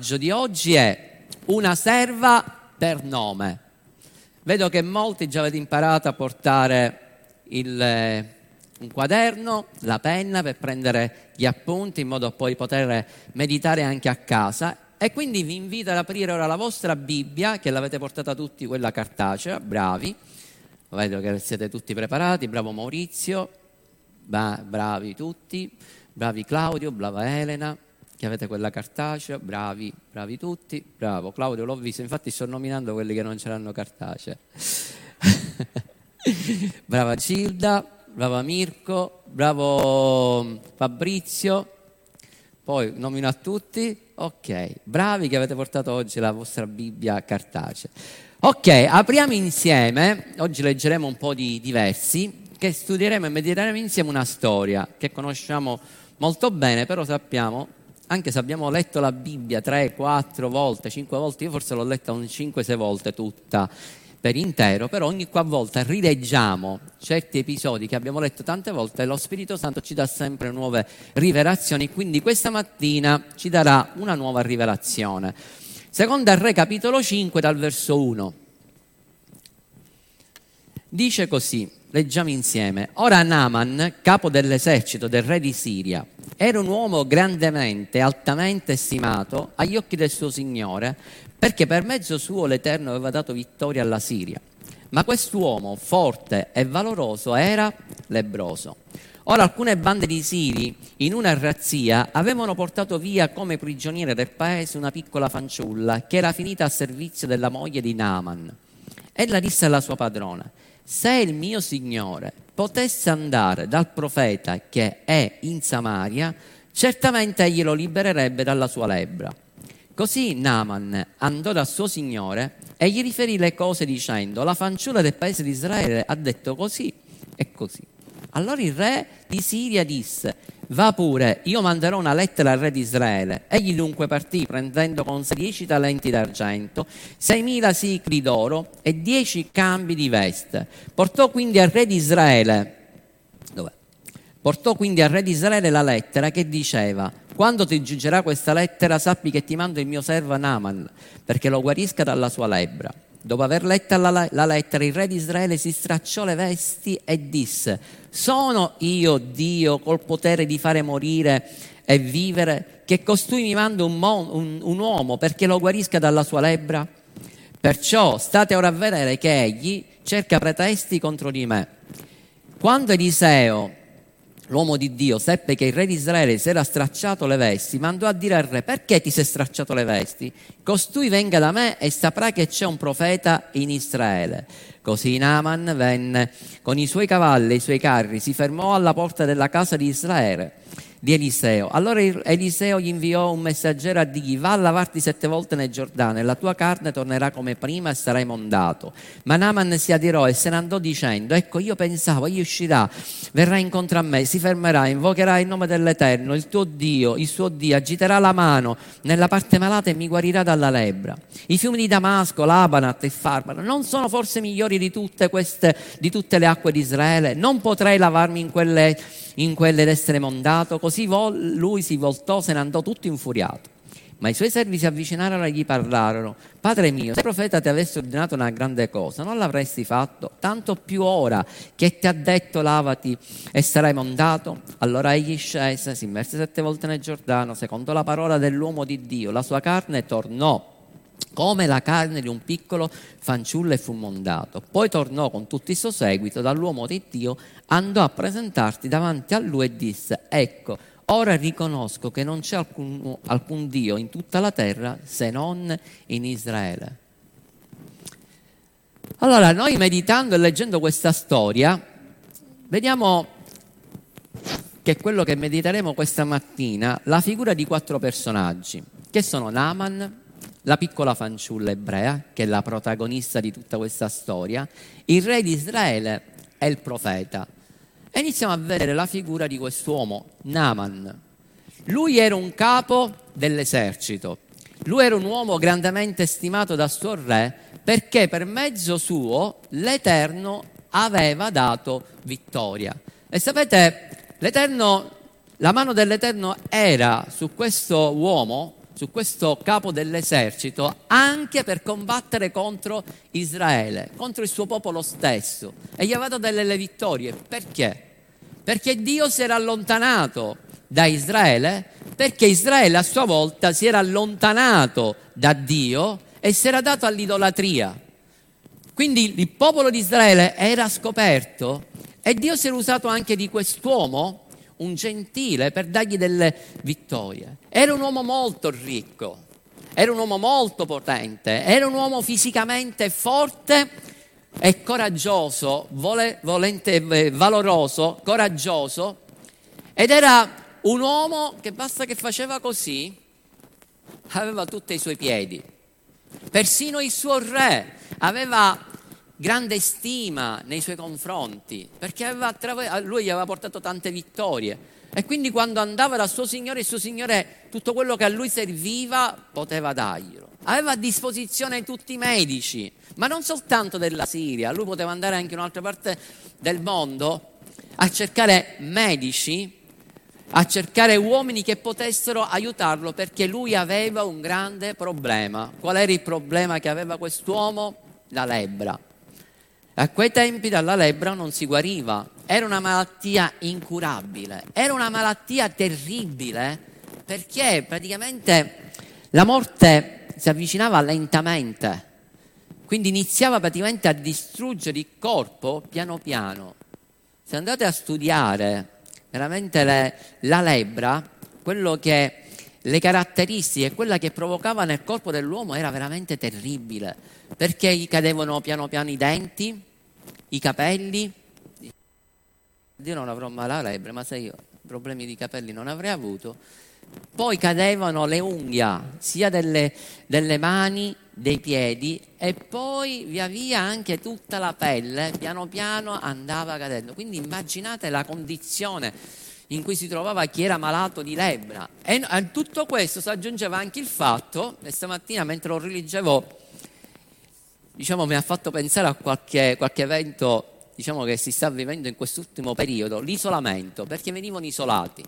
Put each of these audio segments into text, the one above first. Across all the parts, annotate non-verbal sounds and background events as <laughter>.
di oggi è una serva per nome. Vedo che molti già avete imparato a portare il, eh, un quaderno, la penna per prendere gli appunti in modo poi poter meditare anche a casa. E quindi vi invito ad aprire ora la vostra Bibbia, che l'avete portata tutti, quella cartacea, bravi. Vedo che siete tutti preparati, bravo Maurizio, bravi tutti, bravi Claudio, brava Elena che avete quella cartacea, bravi, bravi tutti, bravo, Claudio l'ho visto, infatti sto nominando quelli che non ce l'hanno cartacea. <laughs> brava Gilda, brava Mirko, bravo mm, Fabrizio, poi nomino a tutti, ok, bravi che avete portato oggi la vostra Bibbia cartacea. Ok, apriamo insieme, oggi leggeremo un po' di, di versi, che studieremo e mediteremo insieme una storia che conosciamo molto bene, però sappiamo anche se abbiamo letto la Bibbia tre, quattro volte, cinque volte, io forse l'ho letta un cinque, sei volte tutta per intero, però ogni qualvolta rileggiamo certi episodi che abbiamo letto tante volte, lo Spirito Santo ci dà sempre nuove rivelazioni, quindi questa mattina ci darà una nuova rivelazione. Seconda Re capitolo 5 dal verso 1. Dice così, leggiamo insieme, ora Naaman, capo dell'esercito del re di Siria, era un uomo grandemente, altamente stimato agli occhi del suo Signore, perché per mezzo suo l'Eterno aveva dato vittoria alla Siria. Ma quest'uomo, forte e valoroso, era lebroso. Ora alcune bande di Siri, in una razzia, avevano portato via come prigioniera del paese una piccola fanciulla che era finita a servizio della moglie di Naaman. Ella disse alla sua padrona, se il mio Signore potesse andare dal profeta che è in Samaria, certamente egli lo libererebbe dalla sua lebbra. Così Naaman andò dal suo Signore e gli riferì le cose dicendo, la fanciulla del paese di Israele ha detto così e così. Allora il re di Siria disse, Va pure, io manderò una lettera al re di Israele. Egli dunque partì prendendo con sé dieci talenti d'argento, seimila sicli d'oro e dieci cambi di veste. Portò quindi al re di Israele, dov'è? Portò quindi al re di Israele la lettera che diceva, quando ti giungerà questa lettera sappi che ti mando il mio servo Naaman, perché lo guarisca dalla sua lebbra. Dopo aver letta la, la, lettera, il re di Israele si stracciò le vesti e disse, sono io Dio col potere di fare morire e vivere, che costui mi manda un, mon, un, un uomo perché lo guarisca dalla sua lebbra? Perciò state ora a vedere che egli cerca pretesti contro di me. Quando Eliseo l'uomo di Dio seppe che il re di Israele si era stracciato le vesti, mandò a dire al re, perché ti sei stracciato le vesti? Costui venga da me e saprà che c'è un profeta in Israele. Così Naaman venne con i suoi cavalli e i suoi carri, si fermò alla porta della casa di Israele di Eliseo. Allora Eliseo gli inviò un messaggero a dirgli va a lavarti sette volte nel Giordano e la tua carne tornerà come prima e sarai mondato. Ma Naaman si adirò e se ne andò dicendo ecco io pensavo, egli uscirà, verrà incontro a me, si fermerà, invocherà il nome dell'Eterno, il tuo Dio, il suo Dio, agiterà la mano nella parte malata e mi guarirà dalla lebbra. I fiumi di Damasco, Labanat e Farbana non sono forse migliori di tutte, queste, di tutte le acque di Israele? Non potrei lavarmi in quelle in quelle d'essere mondato. Così vol- lui si voltò, se ne andò tutto infuriato. Ma i suoi servi si avvicinarono e gli parlarono: Padre mio, se il profeta ti avesse ordinato una grande cosa, non l'avresti fatto? Tanto più ora che ti ha detto lavati e sarai mondato? Allora egli scese, si immerse sette volte nel Giordano, secondo la parola dell'uomo di Dio. La sua carne tornò come la carne di un piccolo fanciullo e fu mondato. Poi tornò con tutto il suo seguito dall'uomo di Dio, andò a presentarsi davanti a lui e disse, ecco, ora riconosco che non c'è alcun, alcun Dio in tutta la terra se non in Israele. Allora, noi meditando e leggendo questa storia, vediamo che quello che mediteremo questa mattina, la figura di quattro personaggi, che sono Naaman, la piccola fanciulla ebrea, che è la protagonista di tutta questa storia, il re di Israele e il profeta. E iniziamo a vedere la figura di quest'uomo, Naaman. Lui era un capo dell'esercito, lui era un uomo grandemente stimato da suo re perché per mezzo suo l'Eterno aveva dato vittoria. E sapete, la mano dell'Eterno era su questo uomo su questo capo dell'esercito anche per combattere contro Israele, contro il suo popolo stesso. E gli aveva dato delle vittorie. Perché? Perché Dio si era allontanato da Israele, perché Israele a sua volta si era allontanato da Dio e si era dato all'idolatria. Quindi il popolo di Israele era scoperto e Dio si era usato anche di quest'uomo, un gentile, per dargli delle vittorie. Era un uomo molto ricco, era un uomo molto potente, era un uomo fisicamente forte e coraggioso, vole, volente, eh, valoroso, coraggioso, ed era un uomo che basta che faceva così, aveva tutti i suoi piedi. Persino il suo re aveva grande stima nei suoi confronti, perché aveva, lui gli aveva portato tante vittorie. E quindi quando andava dal suo Signore, il suo Signore tutto quello che a lui serviva poteva darglielo. Aveva a disposizione tutti i medici, ma non soltanto della Siria, lui poteva andare anche in un'altra parte del mondo a cercare medici, a cercare uomini che potessero aiutarlo perché lui aveva un grande problema. Qual era il problema che aveva quest'uomo? La lebbra. A quei tempi dalla lebbra non si guariva, era una malattia incurabile, era una malattia terribile perché praticamente la morte si avvicinava lentamente, quindi iniziava praticamente a distruggere il corpo piano piano. Se andate a studiare veramente le, la lebbra, quello che le caratteristiche, quella che provocava nel corpo dell'uomo era veramente terribile, perché gli cadevano piano piano i denti, i capelli. Io non avrò mai la lebbra, ma se io problemi di capelli non avrei avuto. Poi cadevano le unghie sia delle, delle mani, dei piedi e poi via via anche tutta la pelle piano piano andava cadendo. Quindi immaginate la condizione in cui si trovava chi era malato di lebbra. E a tutto questo si aggiungeva anche il fatto, e stamattina mentre lo rileggevo diciamo, mi ha fatto pensare a qualche, qualche evento diciamo, che si sta vivendo in quest'ultimo periodo, l'isolamento, perché venivano isolati.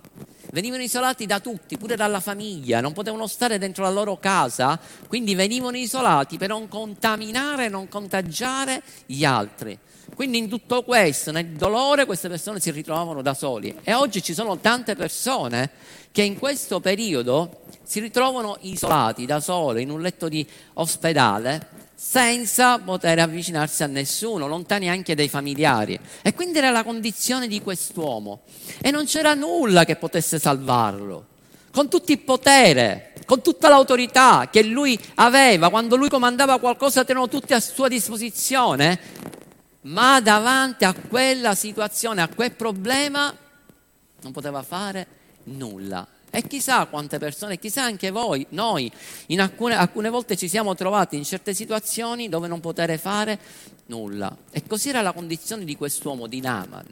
Venivano isolati da tutti, pure dalla famiglia, non potevano stare dentro la loro casa, quindi venivano isolati per non contaminare, non contagiare gli altri. Quindi in tutto questo, nel dolore, queste persone si ritrovavano da soli. E oggi ci sono tante persone che in questo periodo si ritrovano isolati da sole in un letto di ospedale senza poter avvicinarsi a nessuno, lontani anche dai familiari. E quindi era la condizione di quest'uomo. E non c'era nulla che potesse salvarlo. Con tutto il potere, con tutta l'autorità che lui aveva, quando lui comandava qualcosa tenevano tutti a sua disposizione, ma davanti a quella situazione, a quel problema, non poteva fare nulla. E chissà quante persone, chissà anche voi, noi, alcune, alcune volte ci siamo trovati in certe situazioni dove non poter fare nulla. E così era la condizione di quest'uomo, di Naaman.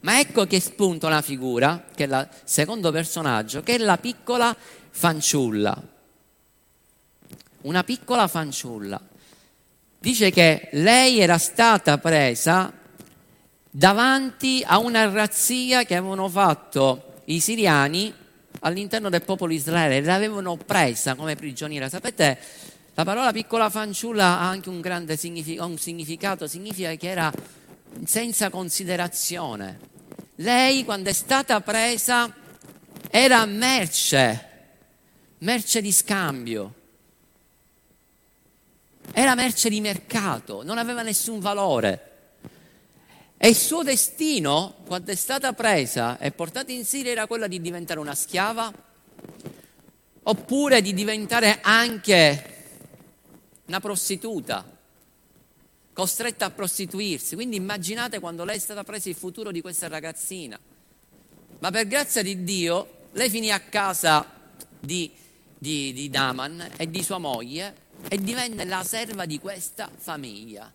Ma ecco che spunta una figura, che è il secondo personaggio, che è la piccola fanciulla. Una piccola fanciulla. Dice che lei era stata presa davanti a una razzia che avevano fatto i siriani all'interno del popolo Israele, l'avevano presa come prigioniera. Sapete, la parola piccola fanciulla ha anche un grande significato, un significato, significa che era senza considerazione. Lei quando è stata presa era merce, merce di scambio, era merce di mercato, non aveva nessun valore. E il suo destino, quando è stata presa e portata in Siria, era quello di diventare una schiava, oppure di diventare anche una prostituta, costretta a prostituirsi. Quindi immaginate quando lei è stata presa il futuro di questa ragazzina. Ma per grazia di Dio, lei finì a casa di, di, di Daman e di sua moglie e divenne la serva di questa famiglia.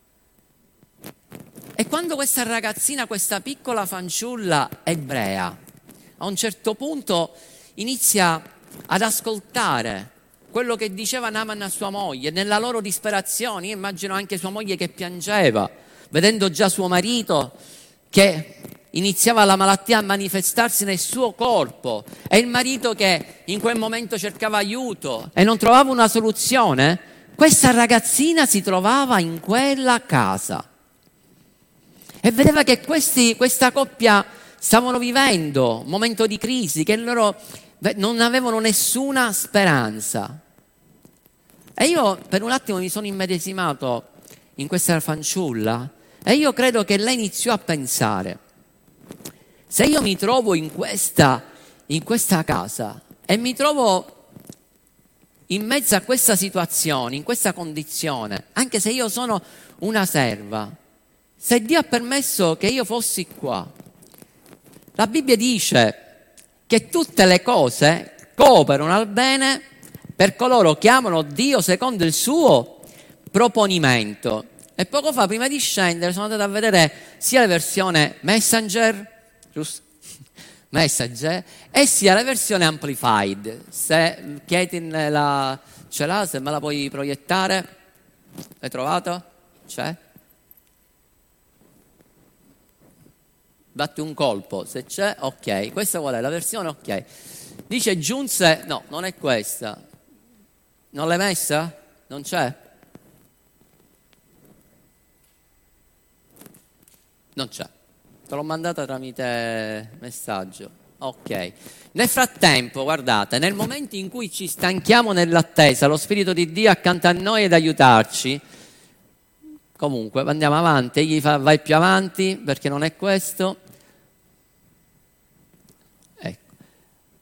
E quando questa ragazzina, questa piccola fanciulla ebrea, a un certo punto inizia ad ascoltare quello che diceva Naman a sua moglie, nella loro disperazione, io immagino anche sua moglie che piangeva, vedendo già suo marito che iniziava la malattia a manifestarsi nel suo corpo e il marito che in quel momento cercava aiuto e non trovava una soluzione, questa ragazzina si trovava in quella casa e vedeva che questi, questa coppia stavano vivendo un momento di crisi, che loro non avevano nessuna speranza. E io per un attimo mi sono immedesimato in questa fanciulla e io credo che lei iniziò a pensare, se io mi trovo in questa, in questa casa e mi trovo in mezzo a questa situazione, in questa condizione, anche se io sono una serva, se Dio ha permesso che io fossi qua, la Bibbia dice che tutte le cose cooperano al bene per coloro che amano Dio secondo il suo proponimento. E poco fa, prima di scendere, sono andato a vedere sia la versione Messenger, giusto? <laughs> Messenger, e sia la versione Amplified. Se Katin la, ce l'ha, se me la puoi proiettare, l'hai trovato? C'è? Batti un colpo, se c'è, ok. Questa qual è? La versione, ok. Dice giunse, no, non è questa. Non l'hai messa? Non c'è? Non c'è. Te l'ho mandata tramite messaggio. Ok. Nel frattempo, guardate, nel momento in cui ci stanchiamo nell'attesa, lo Spirito di Dio accanto a noi ad aiutarci, comunque andiamo avanti, egli fa vai più avanti perché non è questo,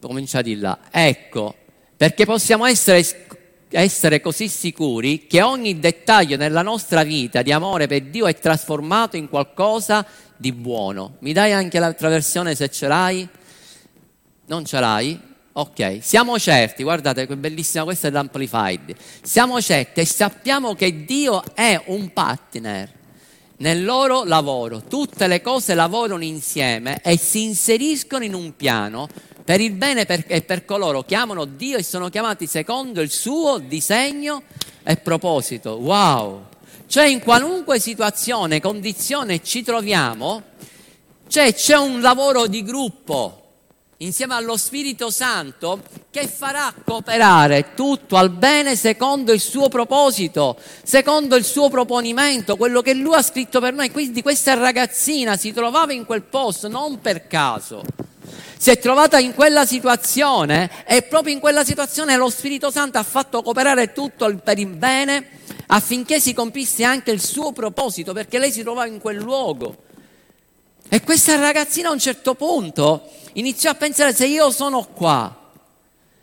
comincia di là. Ecco, perché possiamo essere, essere così sicuri che ogni dettaglio nella nostra vita di amore per Dio è trasformato in qualcosa di buono. Mi dai anche l'altra versione se ce l'hai? Non ce l'hai? Ok, siamo certi, guardate che bellissima, questa è l'Amplified. Siamo certi e sappiamo che Dio è un partner nel loro lavoro. Tutte le cose lavorano insieme e si inseriscono in un piano per il bene e per coloro che amano Dio e sono chiamati secondo il suo disegno e proposito. Wow! Cioè in qualunque situazione, condizione ci troviamo, cioè c'è un lavoro di gruppo insieme allo Spirito Santo che farà cooperare tutto al bene secondo il suo proposito, secondo il suo proponimento, quello che lui ha scritto per noi. Quindi questa ragazzina si trovava in quel posto non per caso si è trovata in quella situazione e proprio in quella situazione lo Spirito Santo ha fatto cooperare tutto per il bene affinché si compisse anche il suo proposito, perché lei si trovava in quel luogo. E questa ragazzina a un certo punto iniziò a pensare se io sono qua,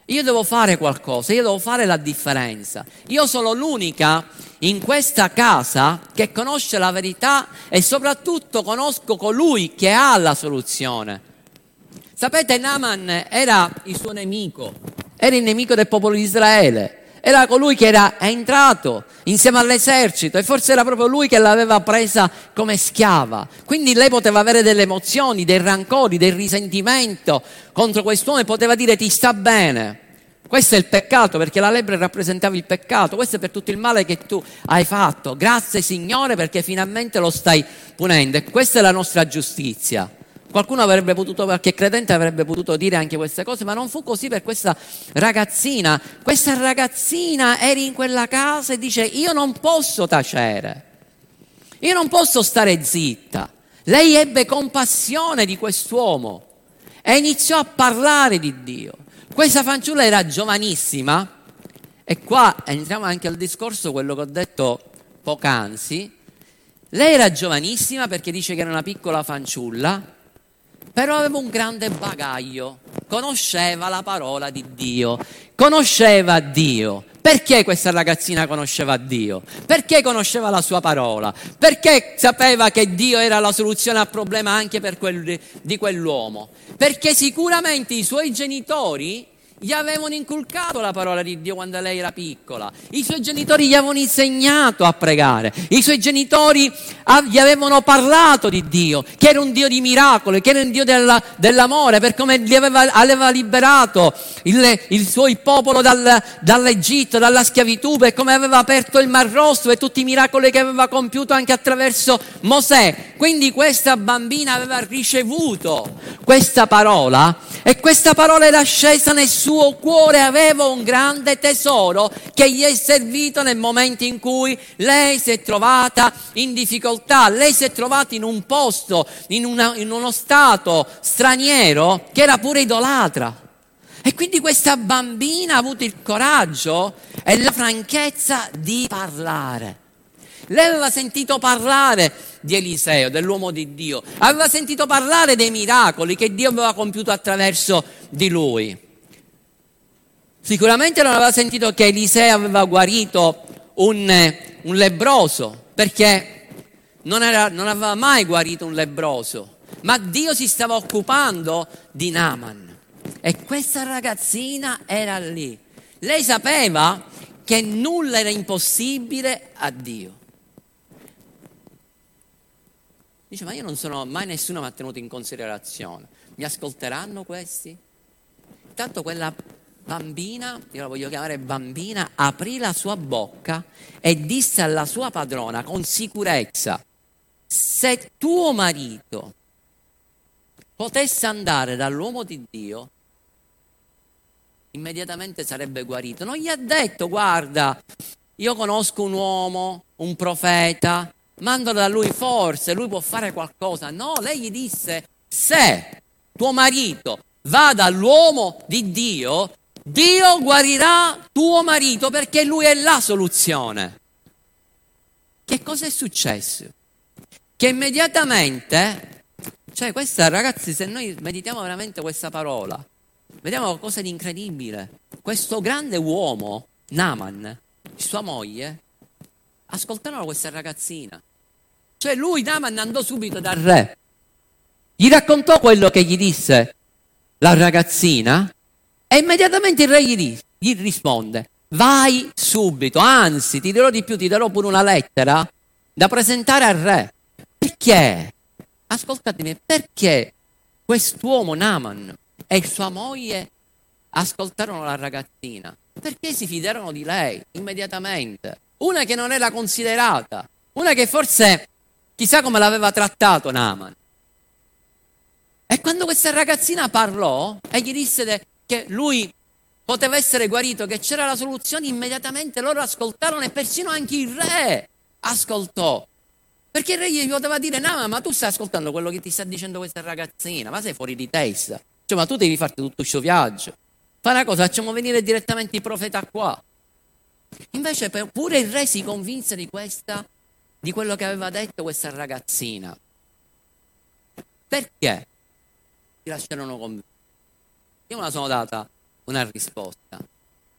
io devo fare qualcosa, io devo fare la differenza. Io sono l'unica in questa casa che conosce la verità e soprattutto conosco colui che ha la soluzione. Sapete, Naaman era il suo nemico, era il nemico del popolo di Israele, era colui che era entrato insieme all'esercito e forse era proprio lui che l'aveva presa come schiava. Quindi lei poteva avere delle emozioni, dei rancori, del risentimento contro quest'uomo e poteva dire ti sta bene. Questo è il peccato perché la lepre rappresentava il peccato, questo è per tutto il male che tu hai fatto. Grazie Signore perché finalmente lo stai punendo e questa è la nostra giustizia. Qualcuno avrebbe potuto, qualche credente avrebbe potuto dire anche queste cose, ma non fu così per questa ragazzina. Questa ragazzina era in quella casa e dice io non posso tacere, io non posso stare zitta. Lei ebbe compassione di quest'uomo e iniziò a parlare di Dio. Questa fanciulla era giovanissima e qua entriamo anche al discorso, quello che ho detto poc'anzi. Lei era giovanissima perché dice che era una piccola fanciulla però aveva un grande bagaglio, conosceva la parola di Dio, conosceva Dio. Perché questa ragazzina conosceva Dio? Perché conosceva la sua parola? Perché sapeva che Dio era la soluzione al problema anche quel, di quell'uomo? Perché sicuramente i suoi genitori gli avevano inculcato la parola di Dio quando lei era piccola, i suoi genitori gli avevano insegnato a pregare, i suoi genitori gli avevano parlato di Dio, che era un Dio di miracoli, che era un Dio della, dell'amore, per come li aveva, aveva liberato il, il suo popolo dal, dall'Egitto, dalla schiavitù, per come aveva aperto il Mar Rosso e tutti i miracoli che aveva compiuto anche attraverso Mosè. Quindi questa bambina aveva ricevuto questa parola e questa parola era scesa nel cuore, aveva un grande tesoro che gli è servito nel momento in cui lei si è trovata in difficoltà, lei si è trovata in un posto, in, una, in uno stato straniero che era pure idolatra. E quindi questa bambina ha avuto il coraggio e la franchezza di parlare. Lei aveva sentito parlare di Eliseo, dell'uomo di Dio, aveva sentito parlare dei miracoli che Dio aveva compiuto attraverso di lui. Sicuramente non aveva sentito che Eliseo aveva guarito un, un lebroso, perché non, era, non aveva mai guarito un lebroso, ma Dio si stava occupando di Naaman. E questa ragazzina era lì. Lei sapeva che nulla era impossibile a Dio. Dice, ma io non sono, mai nessuno mi ha tenuto in considerazione. Mi ascolteranno questi? Intanto quella bambina, io la voglio chiamare bambina, aprì la sua bocca e disse alla sua padrona con sicurezza, se tuo marito potesse andare dall'uomo di Dio, immediatamente sarebbe guarito. Non gli ha detto, guarda, io conosco un uomo, un profeta, mandalo da lui forse, lui può fare qualcosa. No, lei gli disse, se tuo marito va dall'uomo di Dio, Dio guarirà tuo marito perché lui è la soluzione. Che cosa è successo? Che immediatamente, cioè questa ragazzi, se noi meditiamo veramente questa parola, vediamo qualcosa di incredibile. Questo grande uomo, Naman, sua moglie, ascoltarono questa ragazzina. Cioè lui, Naman, andò subito dal re. Gli raccontò quello che gli disse la ragazzina e immediatamente il re gli, dice, gli risponde, vai subito, anzi ti dirò di più, ti darò pure una lettera da presentare al re. Perché? Ascoltatemi, perché quest'uomo Naman e sua moglie ascoltarono la ragazzina perché si fidarono di lei immediatamente. Una che non era considerata, una che forse chissà come l'aveva trattato Naaman. E quando questa ragazzina parlò e gli disse che lui poteva essere guarito, che c'era la soluzione, immediatamente loro ascoltarono e persino anche il re ascoltò. Perché il re gli poteva dire, no, ma tu stai ascoltando quello che ti sta dicendo questa ragazzina, ma sei fuori di testa. Cioè, ma tu devi farti tutto questo viaggio. Fai una cosa, facciamo venire direttamente il profeta qua. Invece pure il re si convinse di questa, di quello che aveva detto questa ragazzina. Perché si lasciarono convincere? Io me la sono data una risposta.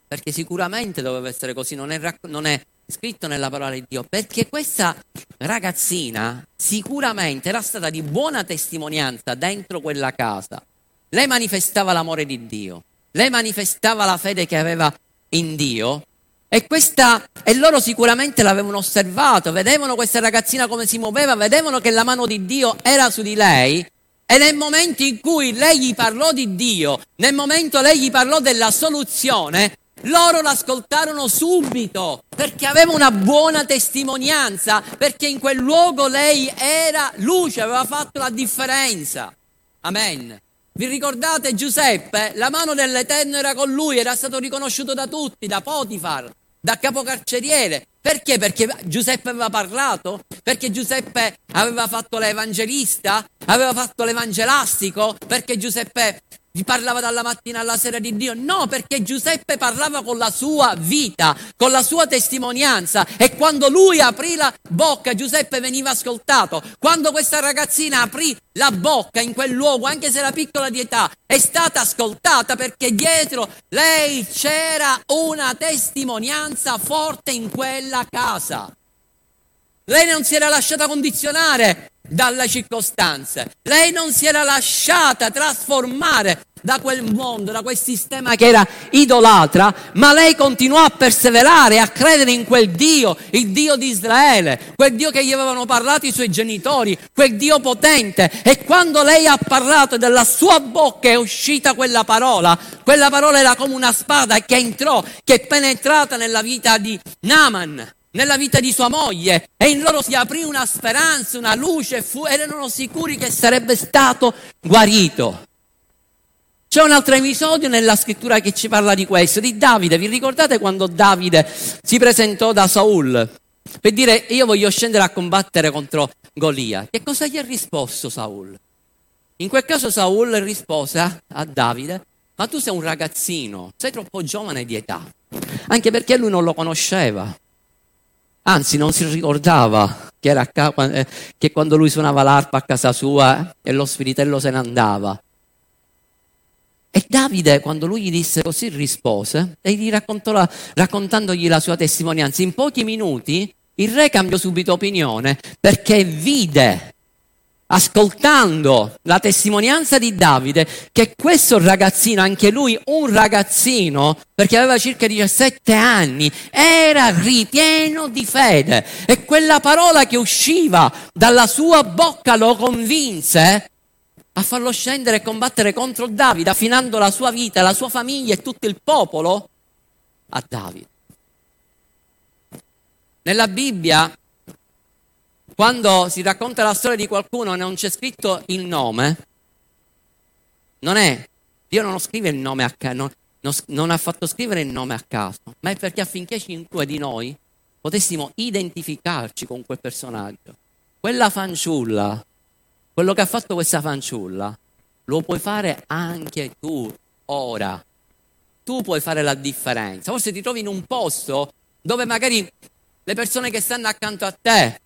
Perché sicuramente doveva essere così, non è, non è scritto nella parola di Dio. Perché questa ragazzina sicuramente era stata di buona testimonianza dentro quella casa. Lei manifestava l'amore di Dio, lei manifestava la fede che aveva in Dio. E, questa, e loro sicuramente l'avevano osservato, vedevano questa ragazzina come si muoveva, vedevano che la mano di Dio era su di lei e nel momento in cui lei gli parlò di Dio, nel momento lei gli parlò della soluzione, loro l'ascoltarono subito perché aveva una buona testimonianza, perché in quel luogo lei era luce, aveva fatto la differenza. Amen. Vi ricordate Giuseppe? La mano dell'Eterno era con lui, era stato riconosciuto da tutti, da Potifar, da capocarceriere. Perché? Perché Giuseppe aveva parlato? Perché Giuseppe aveva fatto l'evangelista? Aveva fatto l'evangelastico? Perché Giuseppe gli parlava dalla mattina alla sera di Dio? No, perché Giuseppe parlava con la sua vita, con la sua testimonianza e quando lui aprì la bocca Giuseppe veniva ascoltato. Quando questa ragazzina aprì la bocca in quel luogo, anche se era piccola di età, è stata ascoltata perché dietro lei c'era una testimonianza forte in quella casa. Lei non si era lasciata condizionare dalle circostanze. Lei non si era lasciata trasformare da quel mondo, da quel sistema che era idolatra, ma lei continuò a perseverare, a credere in quel Dio, il Dio di Israele, quel Dio che gli avevano parlato i suoi genitori, quel Dio potente. E quando lei ha parlato dalla sua bocca è uscita quella parola, quella parola era come una spada che entrò, che è penetrata nella vita di Naaman nella vita di sua moglie e in loro si aprì una speranza, una luce, fu, erano sicuri che sarebbe stato guarito. C'è un altro episodio nella scrittura che ci parla di questo, di Davide. Vi ricordate quando Davide si presentò da Saul per dire io voglio scendere a combattere contro Golia? Che cosa gli ha risposto Saul? In quel caso Saul rispose a Davide, ma tu sei un ragazzino, sei troppo giovane di età, anche perché lui non lo conosceva. Anzi, non si ricordava che, ca- eh, che quando lui suonava l'arpa a casa sua e lo spiritello se ne andava. E Davide, quando lui gli disse così, rispose e gli raccontò la, raccontandogli la sua testimonianza. In pochi minuti il re cambiò subito opinione perché vide ascoltando la testimonianza di Davide, che questo ragazzino, anche lui un ragazzino, perché aveva circa 17 anni, era ripieno di fede e quella parola che usciva dalla sua bocca lo convinse a farlo scendere e combattere contro Davide, affinando la sua vita, la sua famiglia e tutto il popolo a Davide. Nella Bibbia quando si racconta la storia di qualcuno e non c'è scritto il nome, non è, Dio non scrive il nome a caso, non, non, non, ha fatto scrivere il nome a caso, ma è perché affinché cinque di noi potessimo identificarci con quel personaggio. Quella fanciulla, quello che ha fatto questa fanciulla, lo puoi fare anche tu ora. Tu puoi fare la differenza. Forse ti trovi in un posto dove magari le persone che stanno accanto a te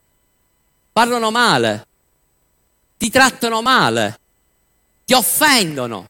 parlano male, ti trattano male, ti offendono.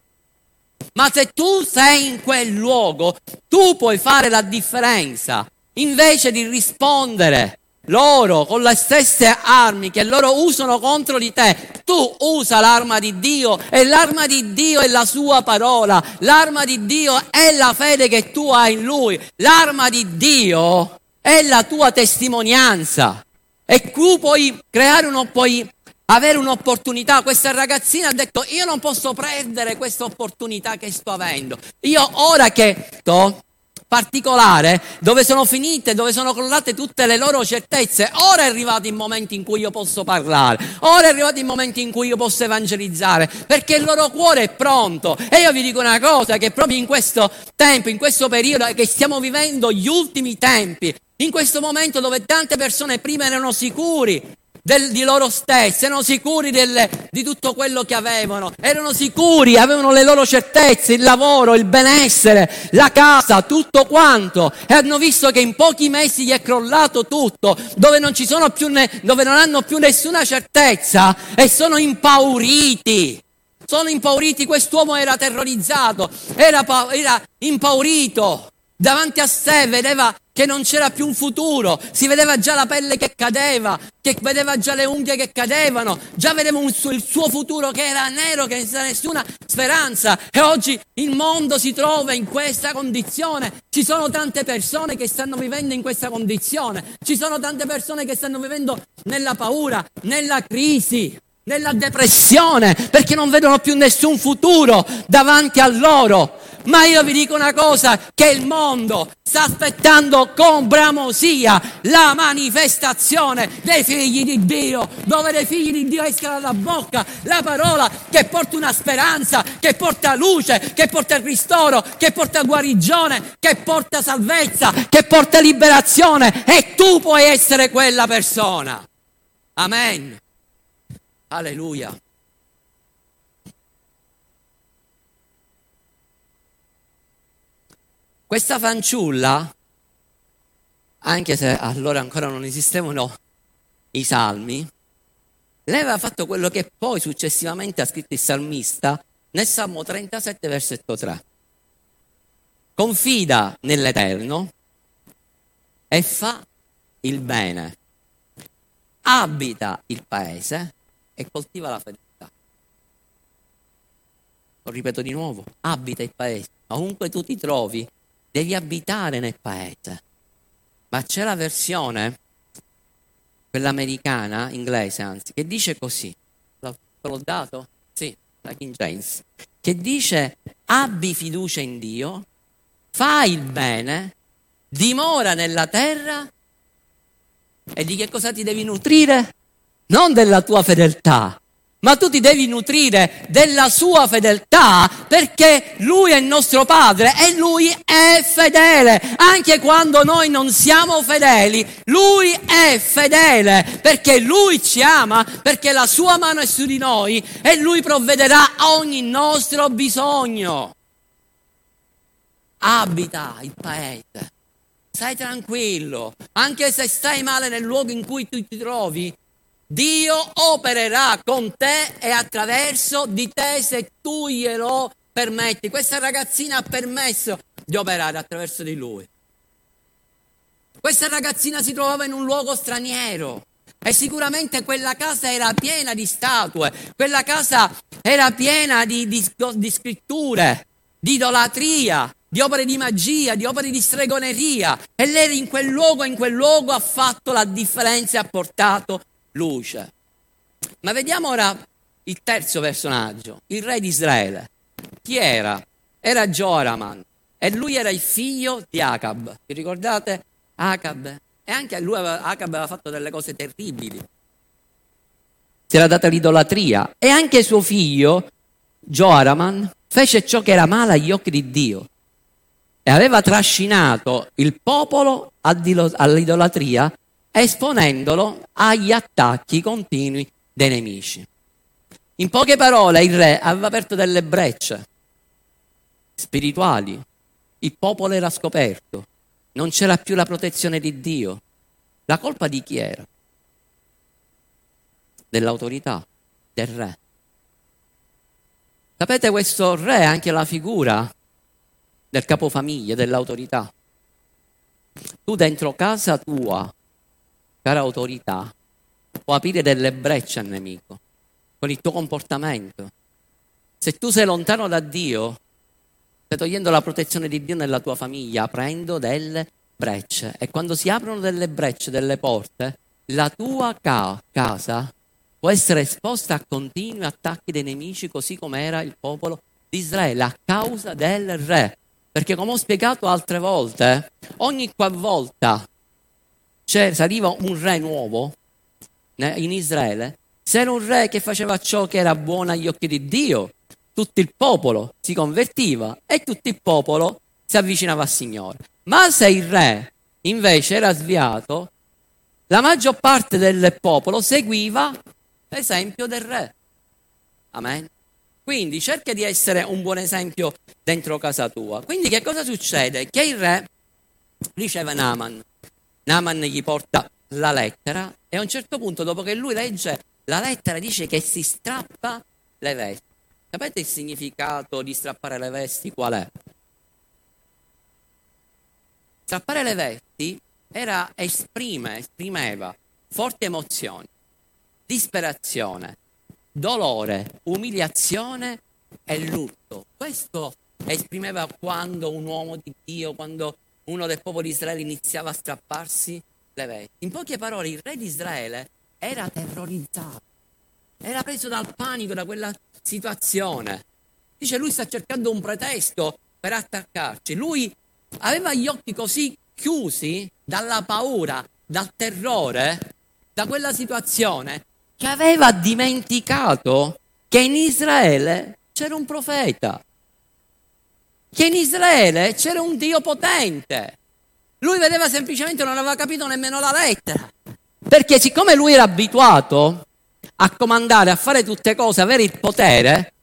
Ma se tu sei in quel luogo, tu puoi fare la differenza. Invece di rispondere loro con le stesse armi che loro usano contro di te, tu usa l'arma di Dio e l'arma di Dio è la sua parola, l'arma di Dio è la fede che tu hai in Lui, l'arma di Dio è la tua testimonianza. E tu puoi creare uno, puoi avere un'opportunità. Questa ragazzina ha detto: Io non posso prendere questa opportunità che sto avendo. Io ora che sto particolare, dove sono finite, dove sono crollate tutte le loro certezze, ora è arrivato il momento in cui io posso parlare, ora è arrivato il momento in cui io posso evangelizzare, perché il loro cuore è pronto. E io vi dico una cosa, che proprio in questo tempo, in questo periodo che stiamo vivendo gli ultimi tempi, in questo momento dove tante persone prima erano sicuri del, di loro stessi, erano sicuri del, di tutto quello che avevano, erano sicuri, avevano le loro certezze, il lavoro, il benessere, la casa, tutto quanto e hanno visto che in pochi mesi gli è crollato tutto, dove non, ne, dove non hanno più nessuna certezza e sono impauriti. Sono impauriti, quest'uomo era terrorizzato, era, era impaurito. Davanti a sé vedeva che non c'era più un futuro, si vedeva già la pelle che cadeva, che vedeva già le unghie che cadevano, già vedeva suo, il suo futuro che era nero, che non c'era nessuna speranza. E oggi il mondo si trova in questa condizione. Ci sono tante persone che stanno vivendo in questa condizione, ci sono tante persone che stanno vivendo nella paura, nella crisi nella depressione perché non vedono più nessun futuro davanti a loro. Ma io vi dico una cosa, che il mondo sta aspettando con bramosia la manifestazione dei figli di Dio, dove dei figli di Dio esca dalla bocca la parola che porta una speranza, che porta luce, che porta ristoro, che porta guarigione, che porta salvezza, che porta liberazione e tu puoi essere quella persona. Amen. Alleluia. Questa fanciulla, anche se allora ancora non esistevano i salmi, lei aveva fatto quello che poi successivamente ha scritto il salmista nel Salmo 37, versetto 3. Confida nell'Eterno e fa il bene. Abita il paese e coltiva la fedeltà. lo ripeto di nuovo, abita il paese, ovunque tu ti trovi, devi abitare nel paese. Ma c'è la versione, quella americana, inglese anzi, che dice così, l'ho dato? Sì, la King James, che dice abbi fiducia in Dio, fai il bene, dimora nella terra e di che cosa ti devi nutrire? Non della tua fedeltà, ma tu ti devi nutrire della sua fedeltà perché lui è il nostro padre e lui è fedele. Anche quando noi non siamo fedeli, lui è fedele perché lui ci ama, perché la sua mano è su di noi e lui provvederà a ogni nostro bisogno. Abita il paese. Stai tranquillo, anche se stai male nel luogo in cui tu ti trovi, Dio opererà con te e attraverso di te se tu glielo permetti. Questa ragazzina ha permesso di operare attraverso di lui. Questa ragazzina si trovava in un luogo straniero e sicuramente quella casa era piena di statue, quella casa era piena di, di, di scritture, di idolatria, di opere di magia, di opere di stregoneria. E lei in quel luogo, in quel luogo ha fatto la differenza e ha portato luce. Ma vediamo ora il terzo personaggio, il re di Israele. Chi era? Era Joraman e lui era il figlio di Acab. Vi ricordate? Acab. E anche lui Acab aveva fatto delle cose terribili. Si era data l'idolatria e anche suo figlio Joraman fece ciò che era male agli occhi di Dio e aveva trascinato il popolo all'idolatria esponendolo agli attacchi continui dei nemici. In poche parole, il re aveva aperto delle brecce spirituali, il popolo era scoperto, non c'era più la protezione di Dio. La colpa di chi era? Dell'autorità, del re. Sapete, questo re è anche la figura del capofamiglia, dell'autorità. Tu dentro casa tua, cara autorità, puoi aprire delle brecce al nemico con il tuo comportamento. Se tu sei lontano da Dio, stai togliendo la protezione di Dio nella tua famiglia, aprendo delle brecce. E quando si aprono delle brecce, delle porte, la tua ca- casa può essere esposta a continui attacchi dei nemici, così come era il popolo di Israele, a causa del re. Perché come ho spiegato altre volte, ogni qualvolta saliva un re nuovo in Israele, se era un re che faceva ciò che era buono agli occhi di Dio, tutto il popolo si convertiva e tutto il popolo si avvicinava al Signore. Ma se il re invece era sviato, la maggior parte del popolo seguiva l'esempio del re. Amen. Quindi cerca di essere un buon esempio dentro casa tua. Quindi che cosa succede? Che il re riceve Naaman. Naaman gli porta la lettera e a un certo punto, dopo che lui legge la lettera, dice che si strappa le vesti. Sapete il significato di strappare le vesti qual è? Strappare le vesti era esprime, esprimeva forti emozioni, disperazione, dolore, umiliazione e lutto. Questo esprimeva quando un uomo di Dio, quando uno del popolo di Israele iniziava a strapparsi le vesti. In poche parole, il re di Israele era terrorizzato, era preso dal panico da quella situazione. Dice, lui sta cercando un pretesto per attaccarci. Lui aveva gli occhi così chiusi dalla paura, dal terrore, da quella situazione, che aveva dimenticato che in Israele c'era un profeta, che in Israele c'era un Dio potente. Lui vedeva semplicemente, non aveva capito nemmeno la lettera, perché siccome lui era abituato a comandare, a fare tutte cose, avere il potere,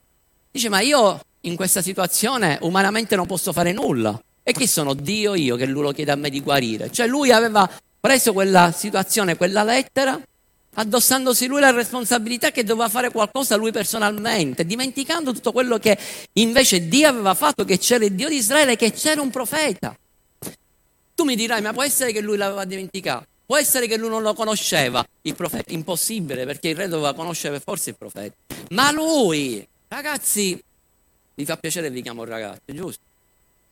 dice ma io in questa situazione umanamente non posso fare nulla. E chi sono Dio io che lui lo chiede a me di guarire? Cioè lui aveva preso quella situazione, quella lettera, addossandosi lui la responsabilità che doveva fare qualcosa lui personalmente, dimenticando tutto quello che invece Dio aveva fatto, che c'era il Dio di Israele, che c'era un profeta. Tu mi dirai, ma può essere che lui l'aveva dimenticato? Può essere che lui non lo conosceva, il profeta? Impossibile, perché il re doveva conoscere forse il profeta. Ma lui, ragazzi, Vi fa piacere vi chiamo ragazzi, giusto?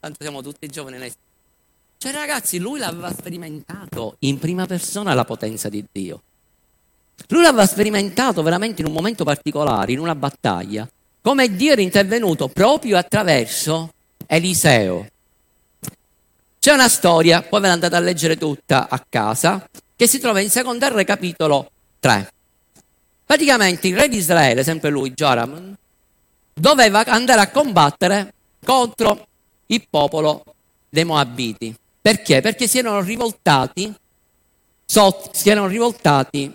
Tanto siamo tutti giovani nel cioè ragazzi, lui l'aveva sperimentato in prima persona la potenza di Dio. Lui l'aveva sperimentato veramente in un momento particolare, in una battaglia, come Dio era intervenuto proprio attraverso Eliseo. C'è una storia, poi ve l'andate a leggere tutta a casa, che si trova in seconda re capitolo 3. Praticamente il re di Israele, sempre lui, Joram, doveva andare a combattere contro il popolo dei Moabiti. Perché? Perché si erano rivoltati, sott, si erano rivoltati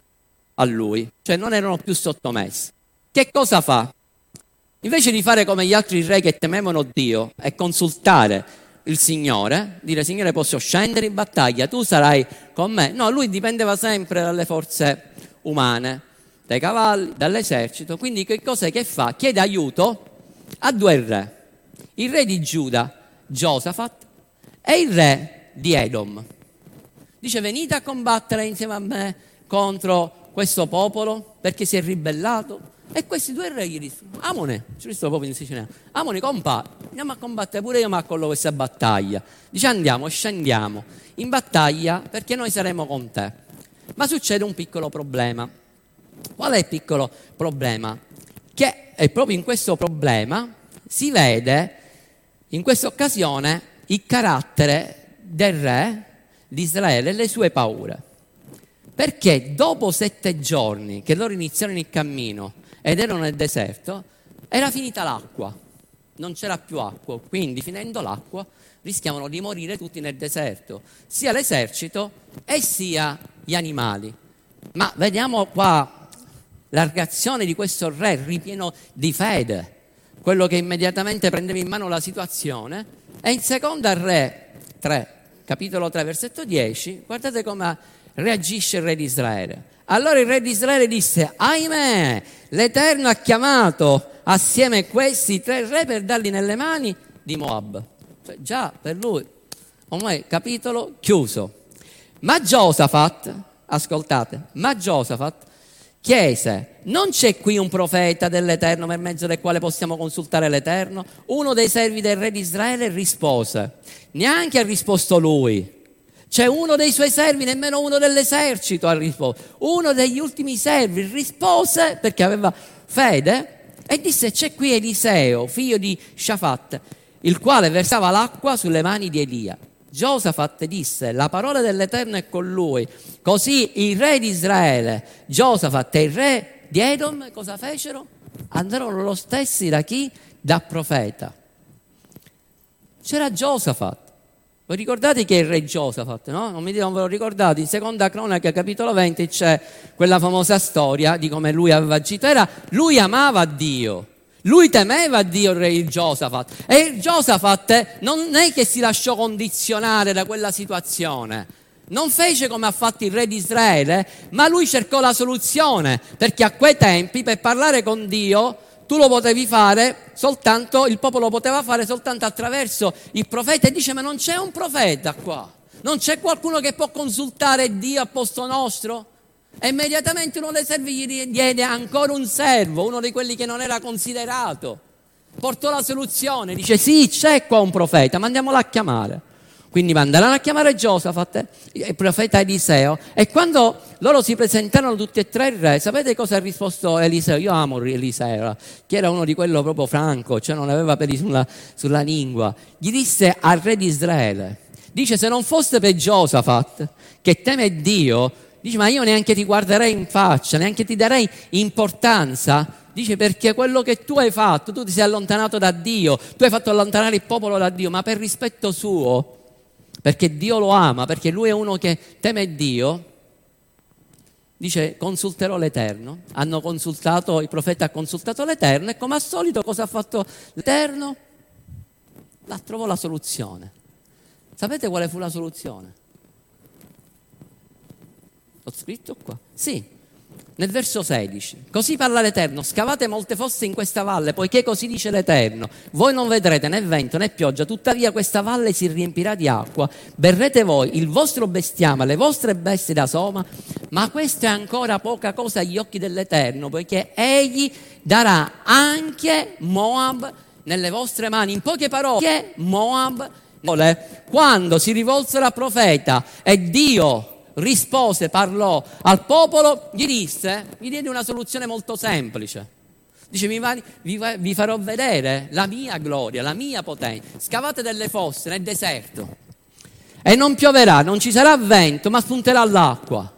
a lui, cioè non erano più sottomessi. Che cosa fa? Invece di fare come gli altri re che temevano Dio e consultare il Signore, dire Signore posso scendere in battaglia, tu sarai con me. No, lui dipendeva sempre dalle forze umane, dai cavalli, dall'esercito. Quindi che cosa che fa? Chiede aiuto a due re. Il re di Giuda, Giosafat, e il re di Edom. Dice venite a combattere insieme a me contro questo popolo perché si è ribellato. E questi due re gli dicono, Amone, c'è questo popolo in Sicilia, Amone compa, andiamo a combattere pure io ma con questa battaglia. Dice andiamo, scendiamo in battaglia perché noi saremo con te. Ma succede un piccolo problema. Qual è il piccolo problema? Che è proprio in questo problema si vede in questa occasione il carattere del re di Israele e le sue paure. Perché dopo sette giorni che loro iniziarono il cammino ed erano nel deserto, era finita l'acqua, non c'era più acqua, quindi finendo l'acqua rischiavano di morire tutti nel deserto, sia l'esercito e sia gli animali. Ma vediamo qua la reazione di questo re ripieno di fede, quello che immediatamente prendeva in mano la situazione. E in seconda Re 3, capitolo 3, versetto 10, guardate come reagisce il re di Israele. Allora il re di Israele disse, ahimè, l'Eterno ha chiamato assieme questi tre re per darli nelle mani di Moab. Cioè, già per lui, ormai capitolo chiuso. Ma Giosafat, ascoltate, ma Giosafat chiese, non c'è qui un profeta dell'Eterno per mezzo del quale possiamo consultare l'Eterno? Uno dei servi del re di Israele rispose, neanche ha risposto lui. C'è uno dei suoi servi, nemmeno uno dell'esercito ha risposto. Uno degli ultimi servi rispose perché aveva fede e disse c'è qui Eliseo, figlio di Shafat, il quale versava l'acqua sulle mani di Elia. Giosafat disse, la parola dell'Eterno è con lui. Così il re di Israele, Giosafat e il re di Edom, cosa fecero? Andarono lo stessi da chi? Da profeta. C'era Giosafat. Vi ricordate che il re Giosafat, no? Non, mi, non ve lo ricordate? In seconda cronaca, capitolo 20, c'è quella famosa storia di come lui aveva agito. Era, lui amava Dio. Lui temeva Dio il re Giosafat e Giosafat non è che si lasciò condizionare da quella situazione. Non fece come ha fatto il re di Israele, ma lui cercò la soluzione, perché a quei tempi per parlare con Dio tu lo potevi fare soltanto, il popolo lo poteva fare soltanto attraverso il profeta e dice ma non c'è un profeta qua, non c'è qualcuno che può consultare Dio a posto nostro? E immediatamente uno dei servi gli diede ancora un servo, uno di quelli che non era considerato. Portò la soluzione, dice sì, c'è qua un profeta, mandiamolo a chiamare. Quindi mandarono a chiamare Giosafat, il profeta Eliseo, e quando loro si presentarono tutti e tre il re, sapete cosa ha risposto Eliseo? Io amo Eliseo, che era uno di quello proprio franco, cioè non aveva peli sulla, sulla lingua. Gli disse al re di Israele, dice se non fosse per Giosafat, che teme Dio, Dice, ma io neanche ti guarderei in faccia, neanche ti darei importanza. Dice, perché quello che tu hai fatto, tu ti sei allontanato da Dio, tu hai fatto allontanare il popolo da Dio, ma per rispetto suo, perché Dio lo ama, perché lui è uno che teme Dio, dice, consulterò l'Eterno. Hanno consultato, il profeta ha consultato l'Eterno e come al solito cosa ha fatto l'Eterno? La trovò la soluzione. Sapete quale fu la soluzione? L'ho scritto qua? Sì. Nel verso 16, così parla l'Eterno, scavate molte fosse in questa valle, poiché così dice l'Eterno, voi non vedrete né vento né pioggia, tuttavia questa valle si riempirà di acqua, berrete voi il vostro bestiame, le vostre bestie da soma, ma questa è ancora poca cosa agli occhi dell'Eterno, poiché egli darà anche Moab nelle vostre mani. In poche parole, che Moab quando si rivolsero al profeta e Dio rispose, parlò al popolo, gli disse, gli diede una soluzione molto semplice. Dice, vi, vi, farò vedere la mia gloria, la mia potenza. Scavate delle fosse nel deserto e non pioverà, non ci sarà vento, ma spunterà l'acqua.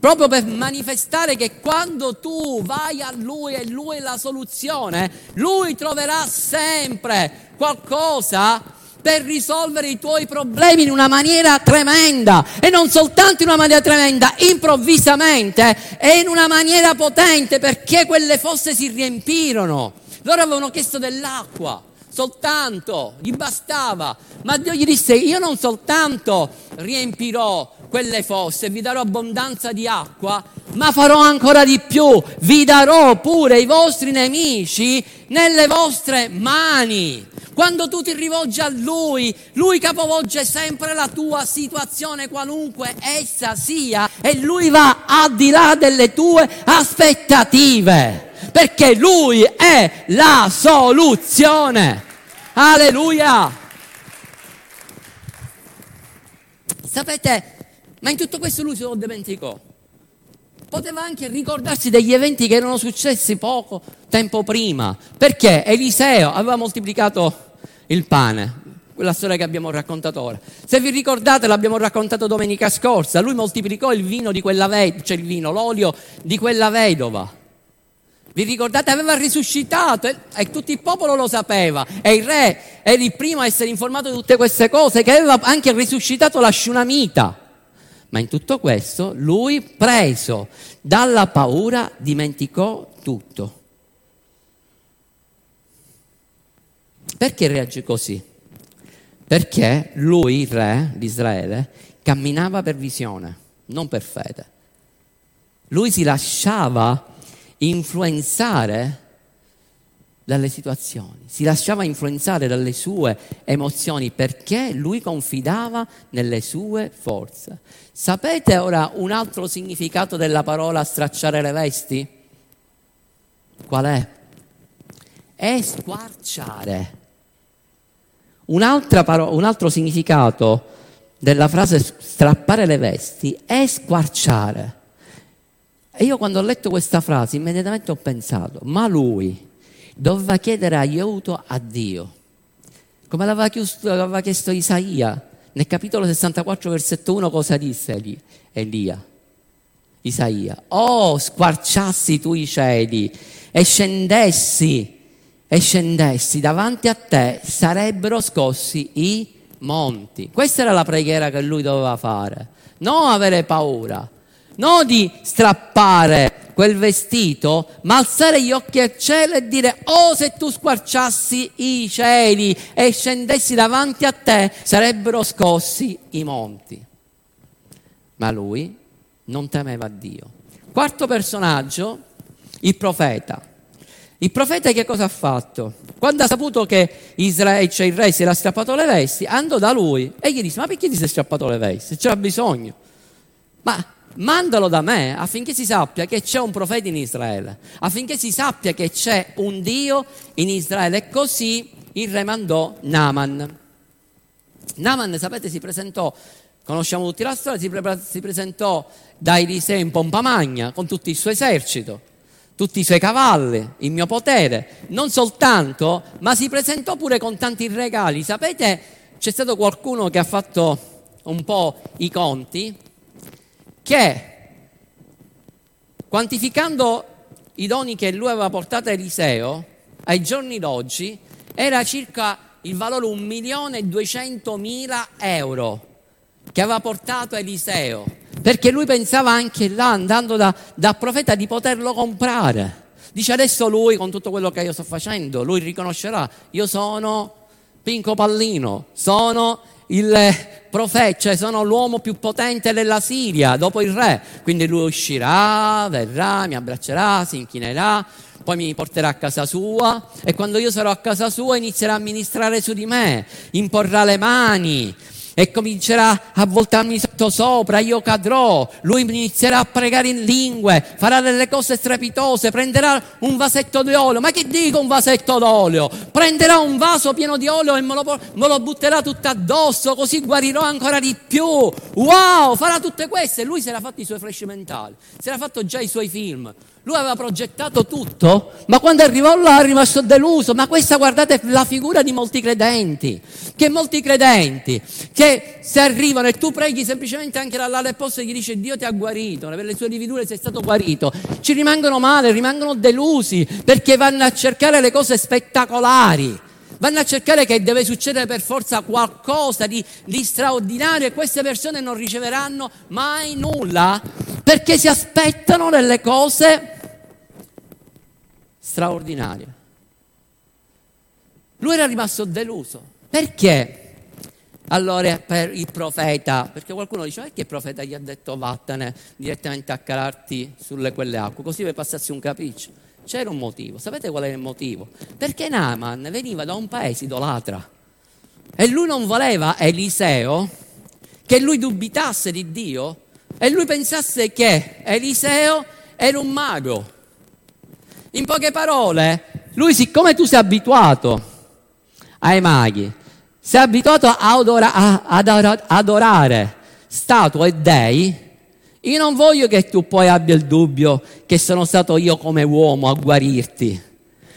Proprio per manifestare che quando tu vai a Lui e Lui è la soluzione, Lui troverà sempre qualcosa per risolvere i tuoi problemi in una maniera tremenda e non soltanto in una maniera tremenda, improvvisamente e in una maniera potente perché quelle fosse si riempirono. Loro avevano chiesto dell'acqua, soltanto, gli bastava, ma Dio gli disse io non soltanto riempirò quelle fosse, vi darò abbondanza di acqua, ma farò ancora di più, vi darò pure i vostri nemici nelle vostre mani. Quando tu ti rivolgi a Lui, Lui capovolge sempre la tua situazione, qualunque essa sia, e Lui va al di là delle tue aspettative, perché Lui è la soluzione. Alleluia! Sapete, ma in tutto questo lui se lo dimenticò. Poteva anche ricordarsi degli eventi che erano successi poco tempo prima, perché Eliseo aveva moltiplicato il pane, quella storia che abbiamo raccontato ora. Se vi ricordate, l'abbiamo raccontato domenica scorsa, lui moltiplicò il vino di quella vedova, cioè il vino, l'olio di quella vedova. Vi ricordate? Aveva risuscitato e, e, tutto il popolo lo sapeva. E il re era il primo a essere informato di tutte queste cose, che aveva anche risuscitato la Shunamita. Ma in tutto questo lui, preso dalla paura, dimenticò tutto. Perché reagì così? Perché lui, il re di Israele, camminava per visione, non per fede. Lui si lasciava influenzare dalle situazioni, si lasciava influenzare dalle sue emozioni perché lui confidava nelle sue forze. Sapete ora un altro significato della parola stracciare le vesti? Qual è? È squarciare. Paro- un altro significato della frase strappare le vesti è squarciare. E io quando ho letto questa frase immediatamente ho pensato, ma lui doveva chiedere aiuto a Dio, come l'aveva chiesto, l'aveva chiesto Isaia. Nel capitolo 64, versetto 1, cosa disse Elia? Isaia, oh squarciassi tu i cieli e scendessi, e scendessi davanti a te, sarebbero scossi i monti. Questa era la preghiera che lui doveva fare, non avere paura, non di strappare quel vestito, ma alzare gli occhi al cielo e dire, oh se tu squarciassi i cieli e scendessi davanti a te, sarebbero scossi i monti. Ma lui non temeva Dio. Quarto personaggio, il profeta. Il profeta che cosa ha fatto? Quando ha saputo che Israele, cioè il re si era strappato le vesti, andò da lui e gli disse, ma perché ti sei strappato le vesti? C'era bisogno. Ma mandalo da me affinché si sappia che c'è un profeta in Israele, affinché si sappia che c'è un Dio in Israele. E così il re mandò Naaman. Naaman, sapete, si presentò, conosciamo tutti la storia, si, pre- si presentò da Eliseo in pompa magna con tutto il suo esercito, tutti i suoi cavalli, il mio potere. Non soltanto, ma si presentò pure con tanti regali. Sapete, c'è stato qualcuno che ha fatto un po' i conti che quantificando i doni che lui aveva portato a Eliseo, ai giorni d'oggi, era circa il valore 1 milione e 200 mila euro che aveva portato Eliseo, perché lui pensava anche là, andando da, da profeta, di poterlo comprare. Dice adesso lui, con tutto quello che io sto facendo, lui riconoscerà, io sono Pinco Pallino, sono il profeta, cioè sono l'uomo più potente della Siria dopo il re. Quindi lui uscirà, verrà, mi abbraccerà, si inchinerà, poi mi porterà a casa sua e quando io sarò a casa sua inizierà a ministrare su di me, imporrà le mani e comincerà a voltarmi sotto sopra, io cadrò, lui inizierà a pregare in lingue, farà delle cose strepitose, prenderà un vasetto di olio, ma che dico un vasetto d'olio? Prenderà un vaso pieno di olio e me lo, me lo butterà tutto addosso, così guarirò ancora di più. Wow, farà tutte queste lui si era fatto i suoi flash mentali, si era fatto già i suoi film. Lui aveva progettato tutto, ma quando arrivò là è rimasto deluso. Ma questa, guardate, la figura di molti credenti. Che molti credenti, che se arrivano e tu preghi semplicemente anche dall'Alepposto e gli dice Dio ti ha guarito, per le sue lividure sei stato guarito, ci rimangono male, rimangono delusi, perché vanno a cercare le cose spettacolari. Vanno a cercare che deve succedere per forza qualcosa di, di straordinario e queste persone non riceveranno mai nulla perché si aspettano delle cose straordinarie. Lui era rimasto deluso. Perché? Allora per il profeta, perché qualcuno dice perché il profeta gli ha detto vattene direttamente a calarti sulle quelle acque, così per passarsi un capriccio. C'era un motivo, sapete qual è il motivo? Perché Naaman veniva da un paese idolatra e lui non voleva Eliseo che lui dubitasse di Dio e lui pensasse che Eliseo era un mago. In poche parole, lui siccome tu sei abituato ai maghi, sei abituato ad adorare statue e dei, io non voglio che tu poi abbia il dubbio che sono stato io come uomo a guarirti.